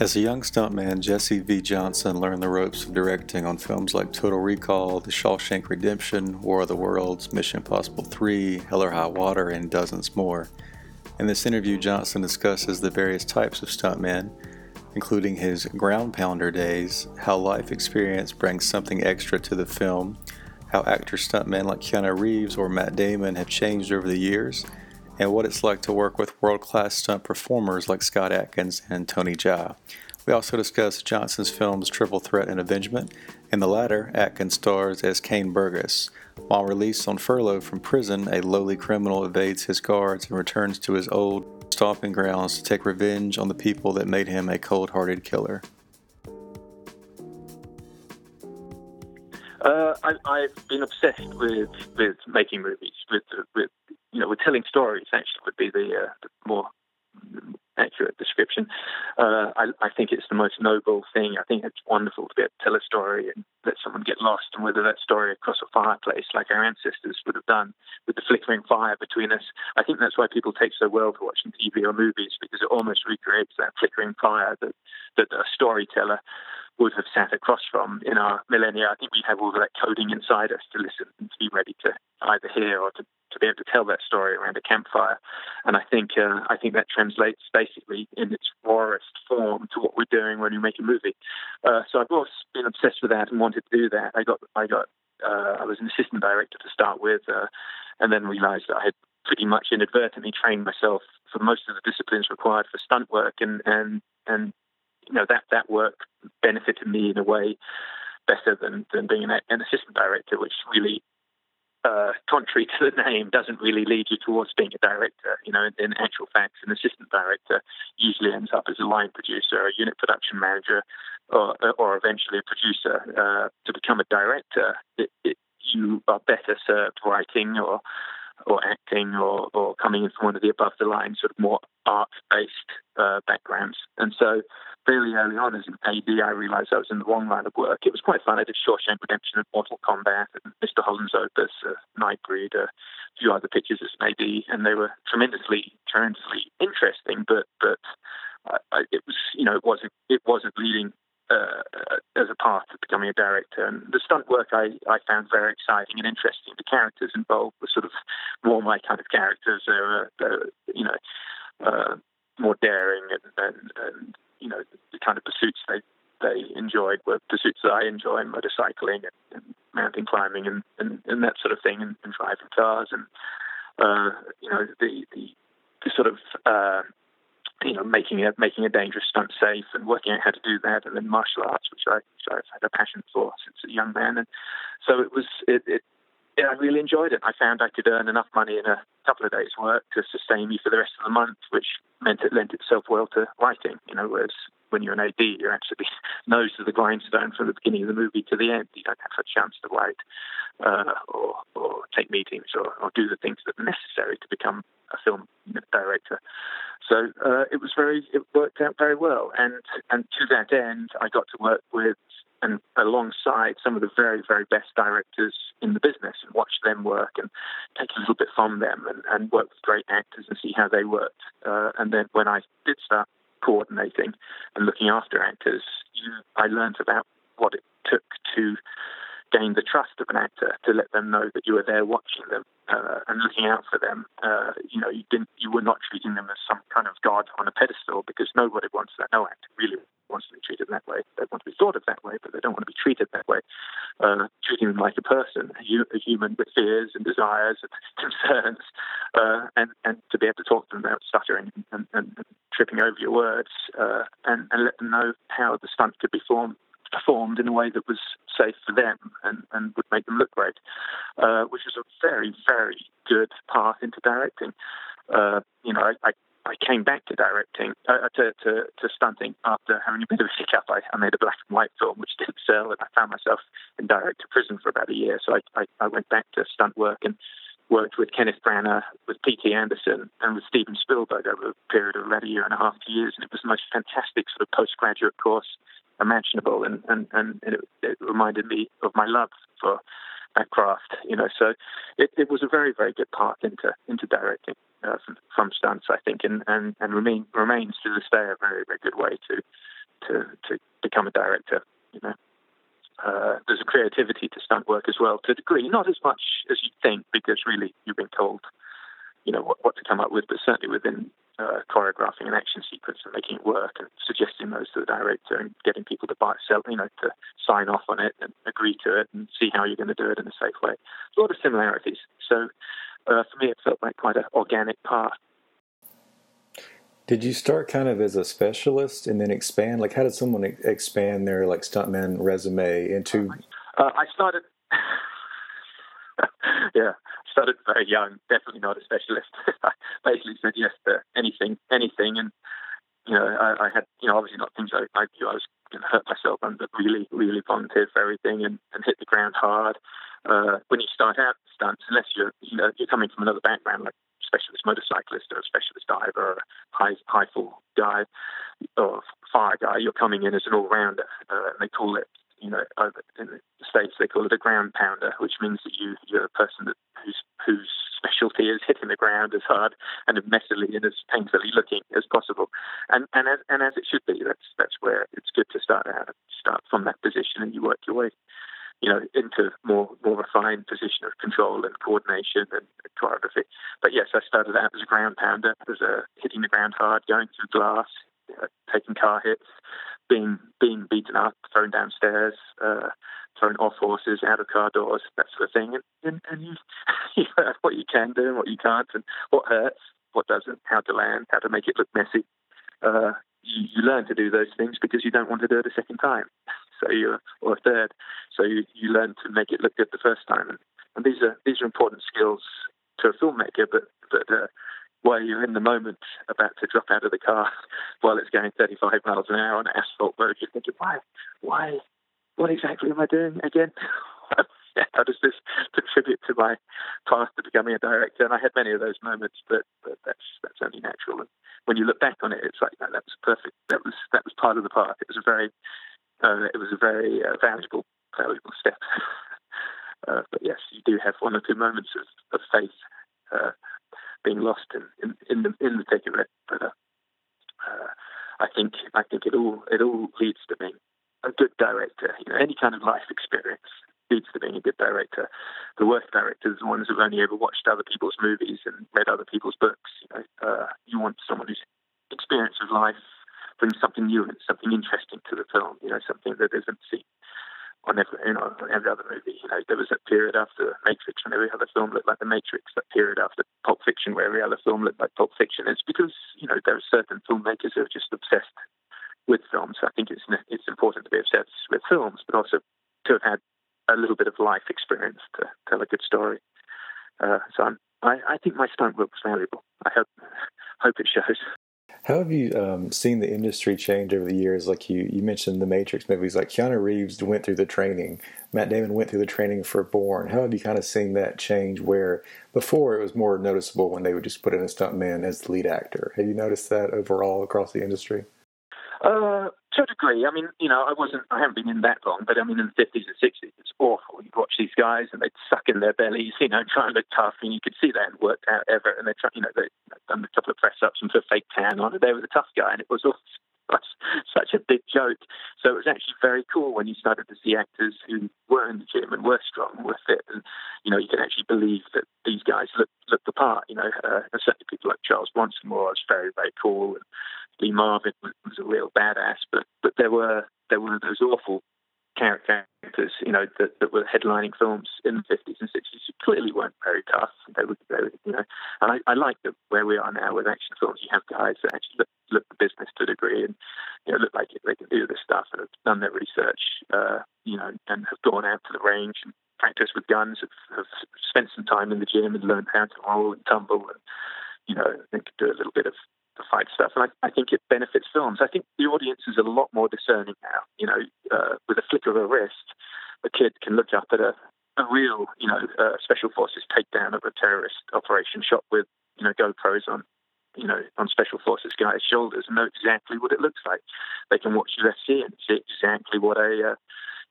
As a young stuntman, Jesse V. Johnson learned the ropes of directing on films like Total Recall, The Shawshank Redemption, War of the Worlds, Mission Impossible 3, Hell or High Water, and dozens more. In this interview, Johnson discusses the various types of stuntmen, including his ground pounder days, how life experience brings something extra to the film, how actor stuntmen like Keanu Reeves or Matt Damon have changed over the years, and what it's like to work with world class stunt performers like Scott Adkins and Tony Jaa. We also discuss Johnson's films Triple Threat and Avengement. In the latter, Adkins stars as Cain Burgess. While released on furlough from prison, a lowly criminal evades his guards and returns to his old stomping grounds to take revenge on the people that made him a cold hearted killer. Uh, I, I've been obsessed with with making movies, with with you know, with telling stories. Actually, would be the, uh, the more accurate description. Uh, I, I think it's the most noble thing. I think it's wonderful to be able to tell a story and let someone get lost and whether that story across a fireplace like our ancestors would have done with the flickering fire between us. I think that's why people take so well to watching TV or movies because it almost recreates that flickering fire that, that a storyteller would have sat across from in our millennia. I think we have all that coding inside us to listen and to be ready to either hear or to, to be able to tell that story around a campfire. And I think uh, I think that translates basically in its rawest form to what we're doing when we make a movie. Uh, so I've always been obsessed with that and wanted to do that. I got I got uh, I was an assistant director to start with, uh, and then realised that I had pretty much inadvertently trained myself for most of the disciplines required for stunt work and and and you know that that work benefited me in a way better than than being an, an assistant director, which really, uh, contrary to the name, doesn't really lead you towards being a director. You know, in, in actual fact, an assistant director usually ends up as a line producer, a unit production manager, or or eventually a producer. Uh, to become a director, it, it, you are better served writing or or acting or, or coming in from one of the above the line sort of more art based uh, backgrounds. And so fairly early on as an AD, I realized I was in the wrong line of work. It was quite fun. I did Shawshank Redemption and Mortal Kombat and Mr. Holland's Opus, uh, Nightbreed, a few other pictures as an AD, and they were tremendously, tremendously interesting. But but I, I, it was you know it wasn't it wasn't leading uh, as a path to becoming a director. And the stunt work I, I found very exciting and interesting. The characters involved were sort of more my kind of characters. They were, were you know, uh, more daring and, and, and you know the kind of pursuits they they enjoyed were pursuits that I enjoy, motorcycling and, and mountain climbing and, and, and that sort of thing, and, and driving cars, and uh, you know the the, the sort of uh, you know making a making a dangerous stunt safe and working out how to do that, and then martial arts, which I which I've had a passion for since a young man, and so it was it, it yeah, I really enjoyed it. I found I could earn enough money in a couple of days' work to sustain me for the rest of the month, which meant it lent itself well to writing. You know, whereas when you're an AD, you're actually nose to the grindstone from the beginning of the movie to the end. You don't have a chance to write uh, or, or take meetings or, or do the things that are necessary to become a film director. So uh, it was very, it worked out very well. And and to that end, I got to work with and alongside some of the very, very best directors in the business and watch them work and take a little bit from them and, and work with great actors and see how they worked. Uh, and then when I did start coordinating and looking after actors, you, I learned about what it took to gain the trust of an actor to let them know that you were there watching them uh, and looking out for them. Uh, you know, you didn't, you were not treating them as some kind of god on a pedestal because nobody wants that. No actor really wants to be treated that way. They want to be thought of that way, but they don't want to be treated that way. Uh, treating them like a person, a, human with fears and desires and concerns, uh, and and to be able to talk to them without stuttering and, and, and tripping over your words, uh, and, and let them know how the stunt could be formed performed in a way that was safe for them and, and would make them look great, uh, which was a very, very good path into directing. Uh, you know, I, I, I, came back to directing, uh, to, to, to, stunting after having a bit of a hiccup. I, I, made a black and white film which didn't sell, and I found myself in director prison for about a year. So I, I went back to stunt work and worked with Kenneth Branagh, with P.T. Anderson, and with Steven Spielberg over a period of about a year and a half, two years. And it was the most fantastic sort of postgraduate course imaginable, and and and it, it reminded me of my love for that craft. You know, so it, it was a very very good path into into directing uh, from, from stunts, I think, and and and remain remains to this day a very very good way to to to become a director. You know. Uh, there's a creativity to stunt work as well, to a degree, not as much as you think, because really you've been told, you know, what, what to come up with, but certainly within uh, choreographing an action sequence and making it work and suggesting those to the director and getting people to buy, sell, you know, to sign off on it and agree to it and see how you're going to do it in a safe way. a lot of similarities. So uh, for me, it felt like quite an organic path. Did you start kind of as a specialist and then expand? Like, how did someone expand their like stuntman resume into? Uh, I started. yeah, started very young. Definitely not a specialist. I basically said yes to anything, anything, and you know, I, I had you know obviously not things I I, know, I was going to hurt myself but really, really positive for everything and, and hit the ground hard. Uh, when you start out stunts, unless you're you know you're coming from another background like specialist motorcyclist or a specialist diver or a high high fall guy or fire guy, you're coming in as an all rounder, uh, and they call it you know, in the states they call it a ground pounder, which means that you you're a person that whose whose specialty is hitting the ground as hard and as messily and as painfully looking as possible, and and as and as it should be. That's that's where it's good to start out, start from that position, and you work your way, you know, into more more refined position of control and coordination and choreography. But yes, I started out as a ground pounder, as a hitting the ground hard, going through glass, uh, taking car hits being being beaten up, thrown downstairs, uh, thrown off horses, out of car doors, that sort of thing. And, and, and you, you learn what you can do and what you can't, and what hurts, what doesn't, how to land, how to make it look messy. Uh, you, you learn to do those things because you don't want to do it a second time, so you or a third. So you, you learn to make it look good the first time, and, and these are these are important skills to a filmmaker, but but uh, while you're in the moment about to drop out of the car while it's going 35 miles an hour on an asphalt road, you're thinking, why, why, what exactly am I doing again? How does this contribute to my path to becoming a director? And I had many of those moments, but, but that's that's only natural. And when you look back on it, it's like no, that was perfect. That was that was part of the path. It was a very uh, it was a very uh, valuable valuable step. uh, but yes, you do have one or two moments of, of faith being lost in, in, in the in the thick of it. But uh, uh, I think I think it all it all leads to being a good director. You know, any kind of life experience leads to being a good director. The worst directors are the ones who've only ever watched other people's movies and read other people's books. You know, uh, you want someone whose experience of life brings something new and something interesting to the film. You know, something that isn't seen on every, you know, on every other. You know, there was that period after Matrix when every other film looked like The Matrix. That period after Pulp Fiction where every other film looked like Pulp Fiction. It's because you know there are certain filmmakers who are just obsessed with films. I think it's it's important to be obsessed with films, but also to have had a little bit of life experience to tell a good story. Uh, so I'm, I, I think my stunt work was valuable. I hope hope it shows. How have you um, seen the industry change over the years? Like you, you mentioned the Matrix movies. Like Keanu Reeves went through the training. Matt Damon went through the training for Bourne. How have you kind of seen that change? Where before it was more noticeable when they would just put in a stuntman as the lead actor. Have you noticed that overall across the industry? Uh, to a degree. I mean, you know, I wasn't, I haven't been in that long, but I mean, in the 50s and 60s, it's awful. You'd watch these guys and they'd suck in their bellies, you know, try and look tough, and you could see they hadn't worked out ever. And they try, you know, they'd done a couple of press ups and put fake tan on, and they were the tough guy, and it was all such a big joke. So it was actually very cool when you started to see actors who were in the gym and were strong, were fit, and you know you can actually believe that these guys looked looked the part. You know, uh, certainly people like Charles Bronson was very very cool. And Lee Marvin was, was a real badass, but but there were there were those awful characters, you know, that, that were headlining films in the 50s and 60s who clearly weren't very tough. They were, they were you know, and I, I like that where we are now with action films, you have guys that actually look, look the business to a degree and, you know, look like they can do this stuff and have done their research, uh, you know, and have gone out to the range and practiced with guns, have, have spent some time in the gym and learned how to roll and tumble and, you know, they could do a little bit of the stuff. And I, I, think it benefits films. I think the audience is a lot more discerning now. You know, uh, with a flick of a wrist, a kid can look up at a, a real, you know, uh, special forces takedown of a terrorist operation shot with, you know, GoPros on, you know, on special forces guys' shoulders and know exactly what it looks like. They can watch UFC and see exactly what a, uh,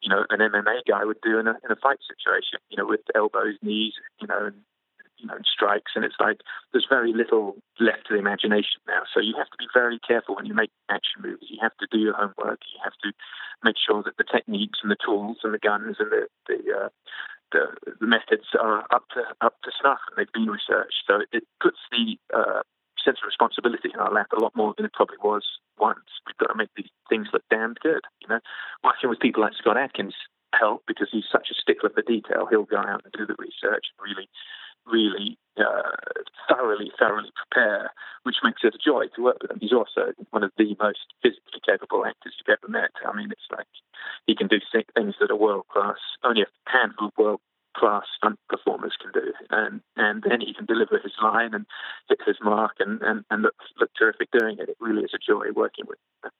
you know, an MMA guy would do in a in a fight situation. You know, with elbows, knees, you know, and you know, strikes, and it's like there's very little left to the imagination now. So you have to be very careful when you make action movies. You have to do your homework. You have to make sure that the techniques and the tools and the guns and the the, uh, the, the methods are up to up to snuff and they've been researched. So it puts the uh, sense of responsibility in our lap a lot more than it probably was once. We've got to make these things look damned good. You know, working with people like Scott Adkins help because he's such a stickler for detail. He'll go out and do the research and really really uh, thoroughly, thoroughly prepare, which makes it a joy to work with him. He's also one of the most physically capable actors you've ever met. I mean, it's like he can do things that are world class, only a handful of world class stunt performers can do, and and then he can deliver his line and hit his mark and and, and look look terrific doing it. It really is a joy working with. Him.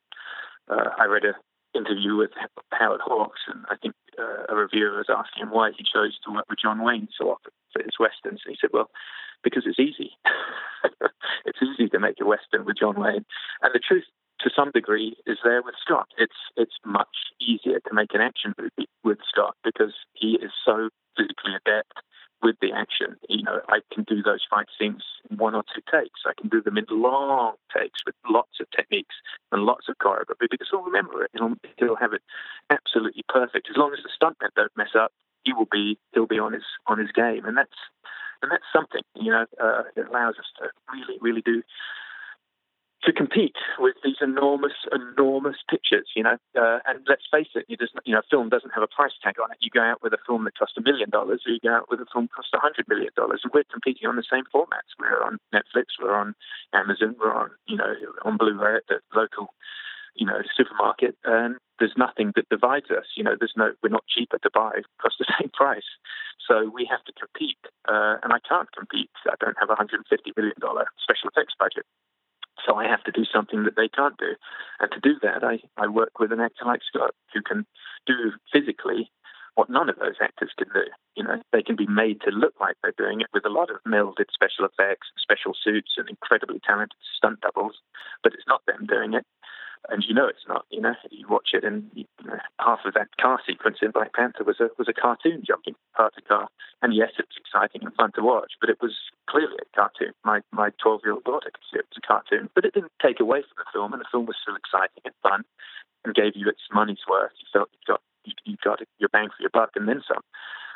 Uh, I read an interview with Howard Hawks, and I think uh, a reviewer was asking him why he chose to work with John Wayne so often for his westerns. And he said, "Well, because it's easy. it's easy to make a western with John Wayne." And the truth, to some degree, is there with Scott. It's it's much easier to make an action movie with Scott because he is so physically adept with the action. You know, I can do those fight scenes in one or two takes. I can do them in long takes with lots of techniques and lots of choreography because he'll remember it. He'll, he'll have it absolutely perfect. As long as the stuntmen don't mess up, he will be he'll be on his on his game, and that's and that's something. You know, uh, it allows us to really really do to compete with these enormous, enormous pictures, you know. Uh, and let's face it, you, you know, film doesn't have a price tag on it. You go out with a film that costs a million dollars, or you go out with a film that costs a hundred million dollars, and we're competing on the same formats. We're on Netflix, we're on Amazon, we're on, you know, on Blu-ray at the local, you know, supermarket, and there's nothing that divides us. You know, there's no, we're not cheaper to buy, cost the same price. So we have to compete, uh, and I can't compete. I don't have a 150 million dollar special effects budget. So I have to do something that they can't do. And to do that, I, I work with an actor like Scott who can do physically what none of those actors can do. You know, they can be made to look like they're doing it with a lot of melded special effects, special suits, and incredibly talented stunt doubles, but it's not them doing it and you know it's not. You know, you watch it, and you know, half of that car sequence in Black Panther was a was a cartoon jumping car to car. And yes, it's exciting and fun to watch, but it was clearly a cartoon. My my twelve year old daughter could see it was a cartoon, but it didn't take away from the film, and the film was still exciting and fun, and gave you its money's worth. You felt you got you, you got your bang for your buck and then some.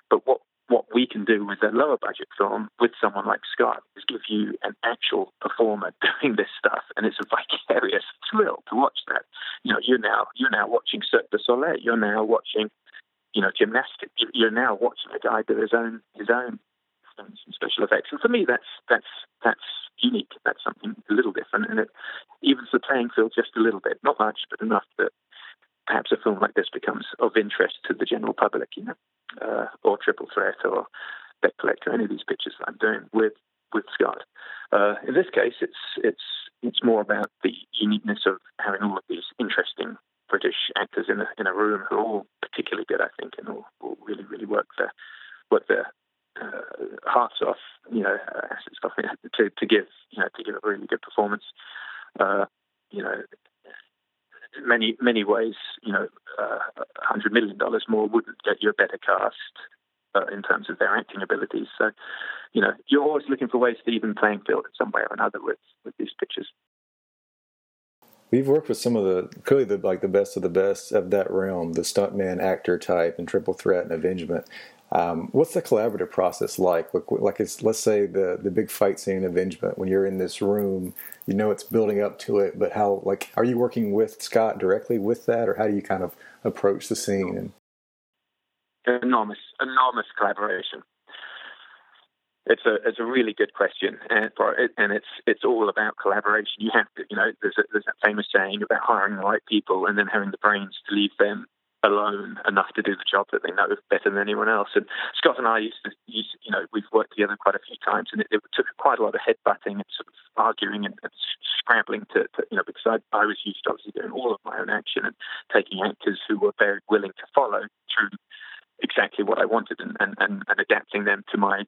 But what what we can do with a lower budget film with someone like Scott is give you an actual performer doing this stuff, and it's a vicarious thrill to watch that. You know, you're now you're now watching Cirque du Soleil. You're now watching, you know, gymnastics. You're now watching a guy do his own his own special effects. And for me, that's that's that's unique. That's something a little different, and it evens the playing field just a little bit. Not much, but enough that perhaps a film like this becomes of interest to the general public, you know, uh, or Triple Threat or Debt Collector, any of these pictures that I'm doing with with Scott. Uh, in this case, it's it's it's more about the uniqueness of having all of these interesting British actors in a in a room who are all particularly good, I think, and all, all really really work their work their uh, hearts off, you know, uh, assets off to to give you know to give a really good performance. Uh, you know, many many ways, you know, uh, hundred million dollars more wouldn't get you a better cast uh, in terms of their acting abilities. So, you know, you're always looking for ways to even playing field in some way or another with with these pictures. We've worked with some of the clearly the like the best of the best of that realm, the stuntman actor type and triple threat and avengement. Um, what's the collaborative process like? Like, like let's say the the big fight scene in Avengement when you're in this room, you know it's building up to it, but how like are you working with Scott directly with that, or how do you kind of approach the scene? Enormous, enormous collaboration. It's a it's a really good question, and it, and it's it's all about collaboration. You have to, you know, there's a, there's that famous saying about hiring the right people and then having the brains to leave them alone enough to do the job that they know better than anyone else. And Scott and I used to, used, you know, we've worked together quite a few times, and it, it took quite a lot of headbutting and sort of arguing and, and scrambling to, to, you know, because I, I was used to obviously doing all of my own action and taking actors who were very willing to follow through exactly what I wanted and, and, and, and adapting them to my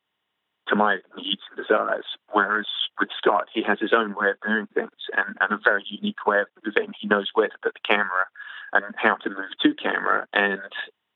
to my needs and desires. Whereas with Scott, he has his own way of doing things and, and a very unique way of moving. He knows where to put the camera and how to move to camera. And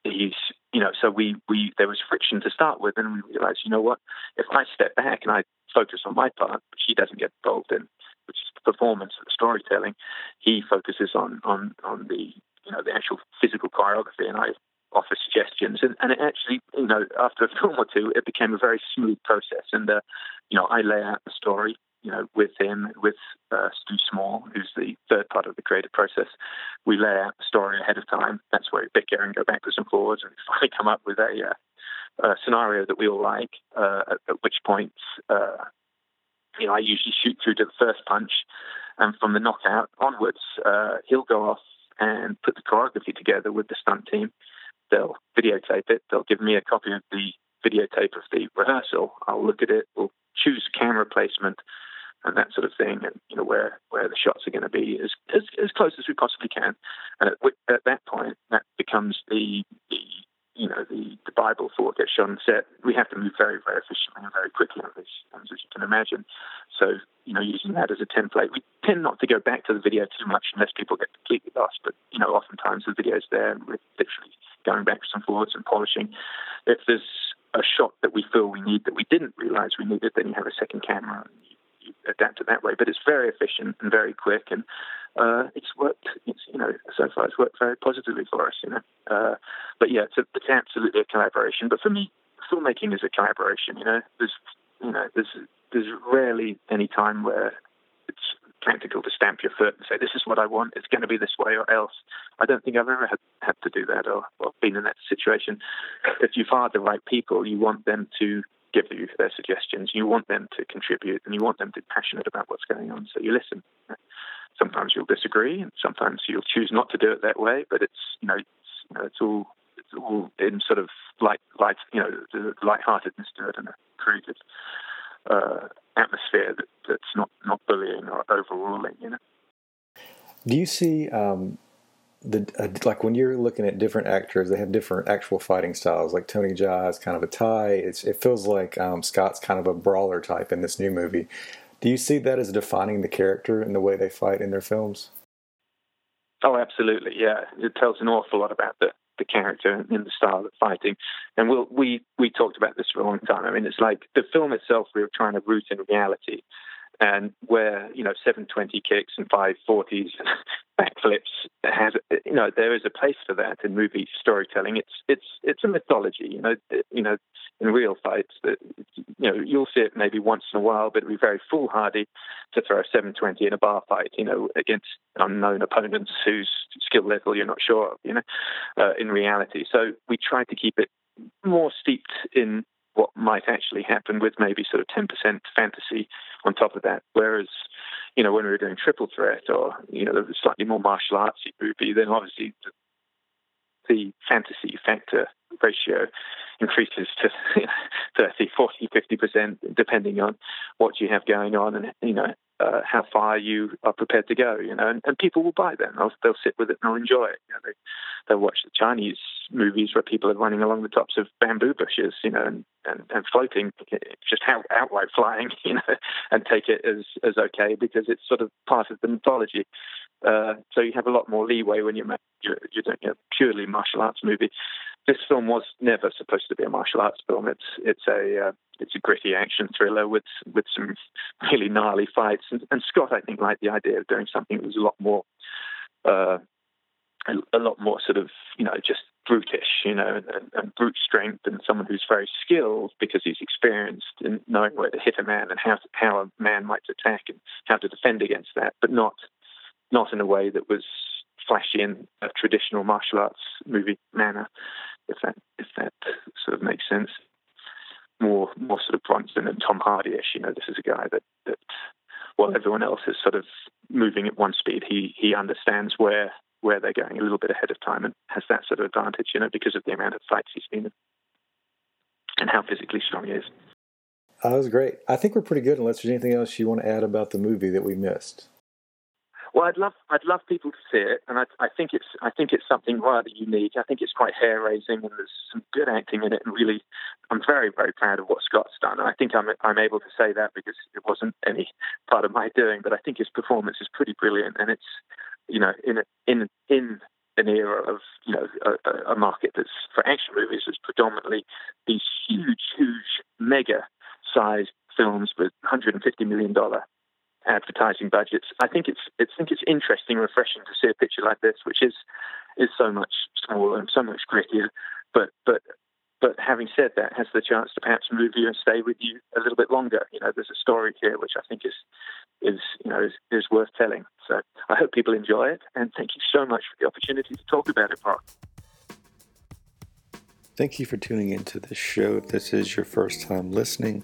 he's, you know, so we, we there was friction to start with, and we realized, you know what, if I step back and I focus on my part, which he doesn't get involved in, which is the performance, the storytelling, he focuses on on on the you know the actual physical choreography, and I offer suggestions. And, and it actually, you know, after a film or two, it became a very smooth process. And, uh, you know, I lay out the story, you know, with him, with uh, Stu Small, who's the third part of the creative process. We lay out the story ahead of time. That's where we bicker and go backwards and forwards and finally come up with a, uh, a scenario that we all like, uh, at, at, which point, uh, you know, I usually shoot through to the first punch. And from the knockout onwards, uh, he'll go off and put the choreography together with the stunt team they'll videotape it. They'll give me a copy of the videotape of the rehearsal. I'll look at it. We'll choose camera placement and that sort of thing, and you know where where the shots are going to be as, as as close as we possibly can. And at, at that point, that becomes the the you know the, the Bible for what gets shot on set. We have to move very very efficiently and very quickly on these things, as you can imagine. So you know, using that as a template, we tend not to go back to the video too much unless people get completely lost. But you know, oftentimes the video's there, and we're literally going backwards and forwards and polishing. If there's a shot that we feel we need that we didn't realize we needed, then you have a second camera and you, you adapt it that way. But it's very efficient and very quick, and uh, it's worked. It's you know so far it's worked very positively for us. You know, uh, but yeah, it's, a, it's absolutely a collaboration. But for me, filmmaking is a collaboration. You know, there's you know there's there's rarely any time where practical to stamp your foot and say, this is what I want, it's going to be this way or else. I don't think I've ever had, had to do that or, or been in that situation. If you've hired the right people, you want them to give you their suggestions, you want them to contribute, and you want them to be passionate about what's going on. So you listen. Sometimes you'll disagree, and sometimes you'll choose not to do it that way. But it's you know it's, you know, it's all it's all in sort of light light you know the lightheartedness to it and creative uh, atmosphere that, that's not, not bullying or overruling, you know. Do you see um, the uh, like when you're looking at different actors, they have different actual fighting styles. Like Tony Jaa is kind of a Thai. It's, it feels like um, Scott's kind of a brawler type in this new movie. Do you see that as defining the character and the way they fight in their films? Oh, absolutely. Yeah, it tells an awful lot about the the character and the style of fighting. And we'll, we we talked about this for a long time. I mean, it's like the film itself we were trying to root in reality, and where you know 720 kicks and 540s and backflips has you know there is a place for that in movie storytelling. It's it's it's a mythology. You know you know in real fights that you know you'll see it maybe once in a while, but it'd be very foolhardy to throw a 720 in a bar fight. You know against unknown opponents whose skill level you're not sure of. You know uh, in reality, so we tried to keep it more steeped in what might actually happen with maybe sort of 10% fantasy on top of that. Whereas, you know, when we were doing Triple Threat or, you know, the slightly more martial artsy movie, then obviously the, the fantasy factor ratio increases to 30, 40, 50%, depending on what you have going on and, you know, uh, how far you are prepared to go, you know, and, and people will buy them. They'll, they'll sit with it and they'll enjoy it. You know, they, they'll watch the Chinese movies where people are running along the tops of bamboo bushes, you know, and, and, and floating, just out, outright flying, you know, and take it as, as okay because it's sort of part of the mythology. Uh, so you have a lot more leeway when you're, you're, you're doing a purely martial arts movie this film was never supposed to be a martial arts film. It's it's a uh, it's a gritty action thriller with with some really gnarly fights. And, and, Scott, I think, liked the idea of doing something that was a lot more uh, a, a, lot more sort of you know just brutish, you know, and, and, brute strength, and someone who's very skilled because he's experienced in knowing where to hit a man and how to, how a man might attack and how to defend against that, but not not in a way that was flashy in a traditional martial arts movie manner, if that if that sort of makes sense. More more sort of Bronson and Tom Hardy-ish. You know, this is a guy that that while everyone else is sort of moving at one speed, he he understands where where they're going a little bit ahead of time and has that sort of advantage, you know, because of the amount of fights he's been in and how physically strong he is. Uh, that was great. I think we're pretty good. Unless there's anything else you want to add about the movie that we missed. Well, I'd love I'd love people to see it, and I, I think it's I think it's something rather unique. I think it's quite hair raising, and there's some good acting in it. And really, I'm very very proud of what Scott's done. And I think I'm I'm able to say that because it wasn't any part of my doing, but I think his performance is pretty brilliant, and it's you know in a, in in an era of you know a, a market that's for action movies is predominantly these huge huge mega sized films with 150 million dollar advertising budgets. I think it's, I think it's interesting, refreshing to see a picture like this, which is is so much smaller and so much grittier. But but but having said that, has the chance to perhaps move you and stay with you a little bit longer. You know, there's a story here which I think is is you know is, is worth telling. So I hope people enjoy it, and thank you so much for the opportunity to talk about it, Mark. Thank you for tuning into this show. If this is your first time listening,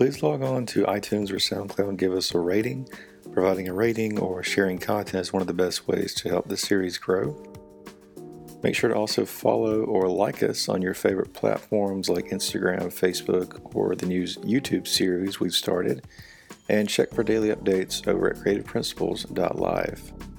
please log on to iTunes or SoundCloud and give us a rating. Providing a rating or sharing content is one of the best ways to help the series grow. Make sure to also follow or like us on your favorite platforms like Instagram, Facebook, or the new YouTube series we've started. And check for daily updates over at creativeprinciples.live.